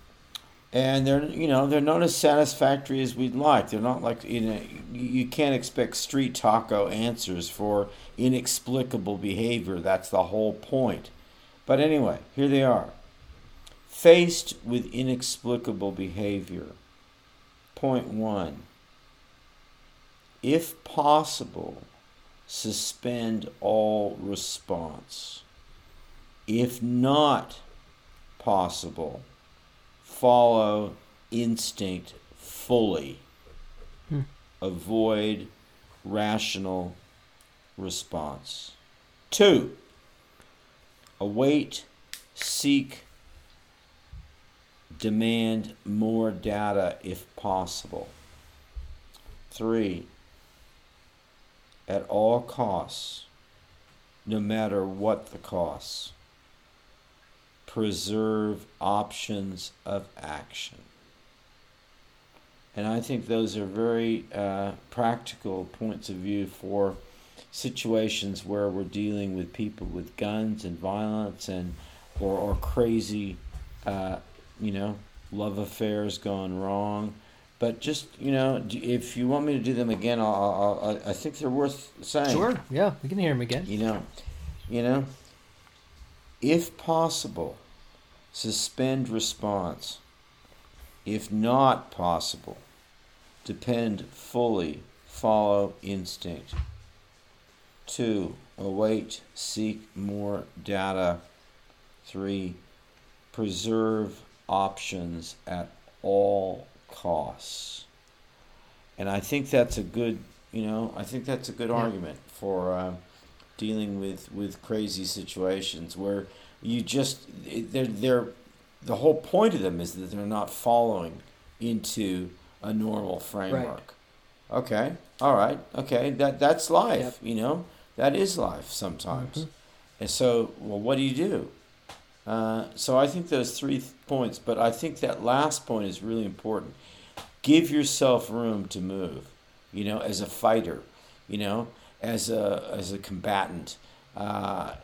S2: and they're you know they're not as satisfactory as we'd like. They're not like you know you can't expect street taco answers for inexplicable behavior. That's the whole point. But anyway, here they are. Faced with inexplicable behavior. Point one. If possible, suspend all response. If not possible, follow instinct fully. Hmm. Avoid rational response. Two, await, seek, demand more data if possible. Three, at all costs, no matter what the costs, preserve options of action. And I think those are very uh, practical points of view for situations where we're dealing with people with guns and violence and or, or crazy, uh, you know, love affairs gone wrong. But just you know, if you want me to do them again, I'll, I'll, i think they're worth saying.
S1: Sure. Yeah, we can hear them again.
S2: You know, you know, if possible, suspend response. If not possible, depend fully, follow instinct. Two, await, seek more data. Three, preserve options at all costs. And I think that's a good, you know, I think that's a good yeah. argument for uh, dealing with, with crazy situations where you just they're they're the whole point of them is that they're not following into a normal framework. Right. Okay. All right. Okay. That that's life. Yep. You know that is life sometimes. Mm-hmm. And so, well, what do you do? Uh, so I think those three th- points, but I think that last point is really important. Give yourself room to move. You know, as a fighter. You know, as a as a combatant. Uh,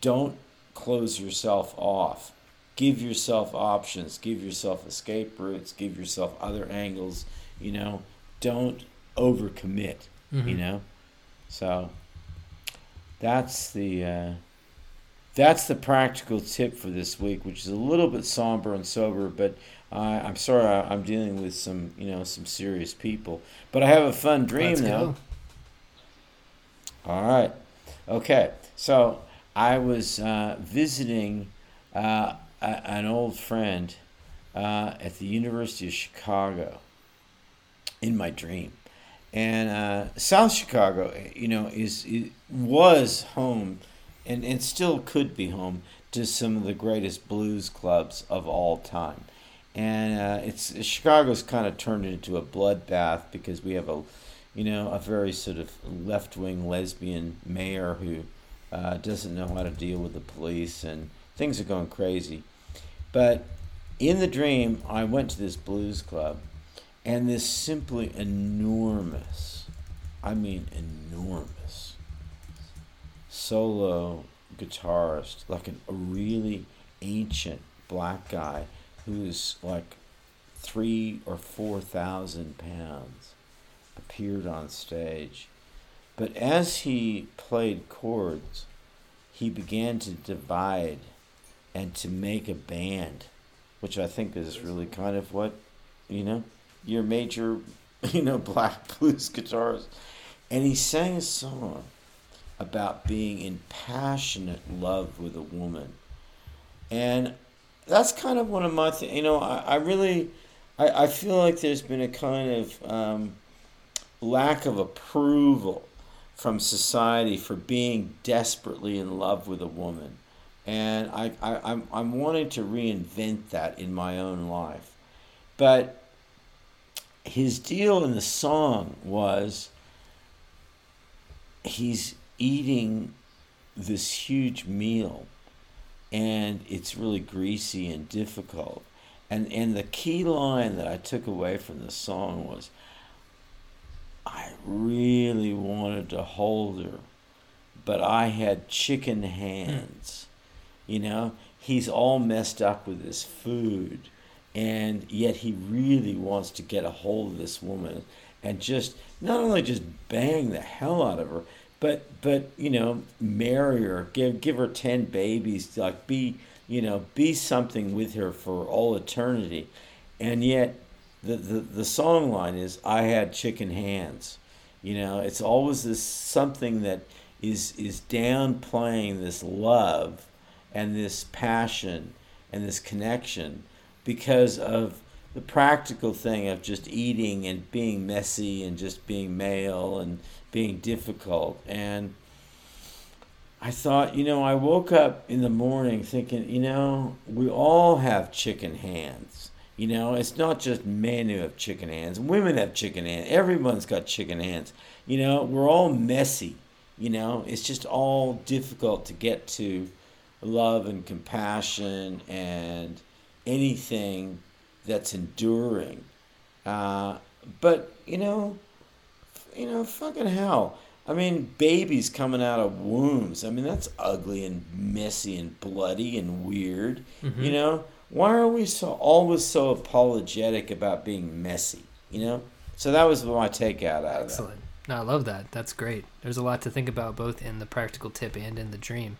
S2: don't close yourself off. Give yourself options. Give yourself escape routes. Give yourself other angles. You know, don't overcommit. Mm-hmm. You know, so that's the uh, that's the practical tip for this week, which is a little bit somber and sober, but. Uh, I'm sorry, I, am dealing with some, you know, some serious people. But I have a fun dream Let's now. Go. All right. Okay. So I was uh, visiting uh, a, an old friend uh, at the University of Chicago in my dream. And uh, South Chicago, you know, is, is was home and, and still could be home to some of the greatest blues clubs of all time. And uh, it's Chicago's kind of turned into a bloodbath because we have a, you know, a very sort of left wing lesbian mayor who uh, doesn't know how to deal with the police, and things are going crazy. But in the dream, I went to this blues club, and this simply enormous, I mean enormous, solo guitarist, like an, a really ancient black guy who's like three or four thousand pounds, appeared on stage but as he played chords, he began to divide and to make a band, which I think is really kind of what, you know, your major, you know, black blues guitarist. And he sang a song about being in passionate love with a woman. And that's kind of one of my things. You know, I, I really, I, I feel like there's been a kind of um, lack of approval from society for being desperately in love with a woman. And I, I, I'm, I'm wanting to reinvent that in my own life. But his deal in the song was he's eating this huge meal and it's really greasy and difficult. And, and the key line that I took away from the song was, I really wanted to hold her, but I had chicken hands. You know, he's all messed up with his food, and yet he really wants to get a hold of this woman and just not only just bang the hell out of her, but but you know, marry her, give give her ten babies, like be you know, be something with her for all eternity. And yet the, the, the song line is I had chicken hands. You know, it's always this something that is is downplaying this love and this passion and this connection because of the practical thing of just eating and being messy and just being male and being difficult and I thought, you know, I woke up in the morning thinking, you know, we all have chicken hands. You know, it's not just men who have chicken hands. Women have chicken hands. Everyone's got chicken hands. You know, we're all messy. You know, it's just all difficult to get to love and compassion and anything that's enduring. Uh, but you know, you know, fucking hell. I mean, babies coming out of wombs. I mean, that's ugly and messy and bloody and weird. Mm-hmm. You know, why are we so always so apologetic about being messy? You know, so that was my takeout out
S1: Excellent. of that. No, I love that. That's great. There's a lot to think about both in the practical tip and in the dream.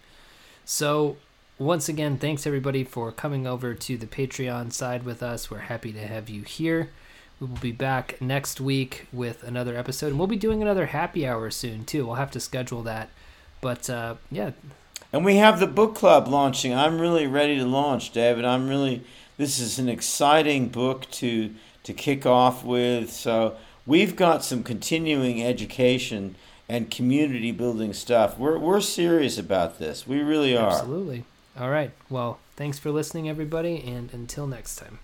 S1: So, once again, thanks everybody for coming over to the Patreon side with us. We're happy to have you here. We will be back next week with another episode, and we'll be doing another happy hour soon too. We'll have to schedule that, but uh, yeah.
S2: And we have the book club launching. I'm really ready to launch, David. I'm really. This is an exciting book to to kick off with. So we've got some continuing education and community building stuff. We're we're serious about this. We really are.
S1: Absolutely. All right. Well, thanks for listening, everybody, and until next time.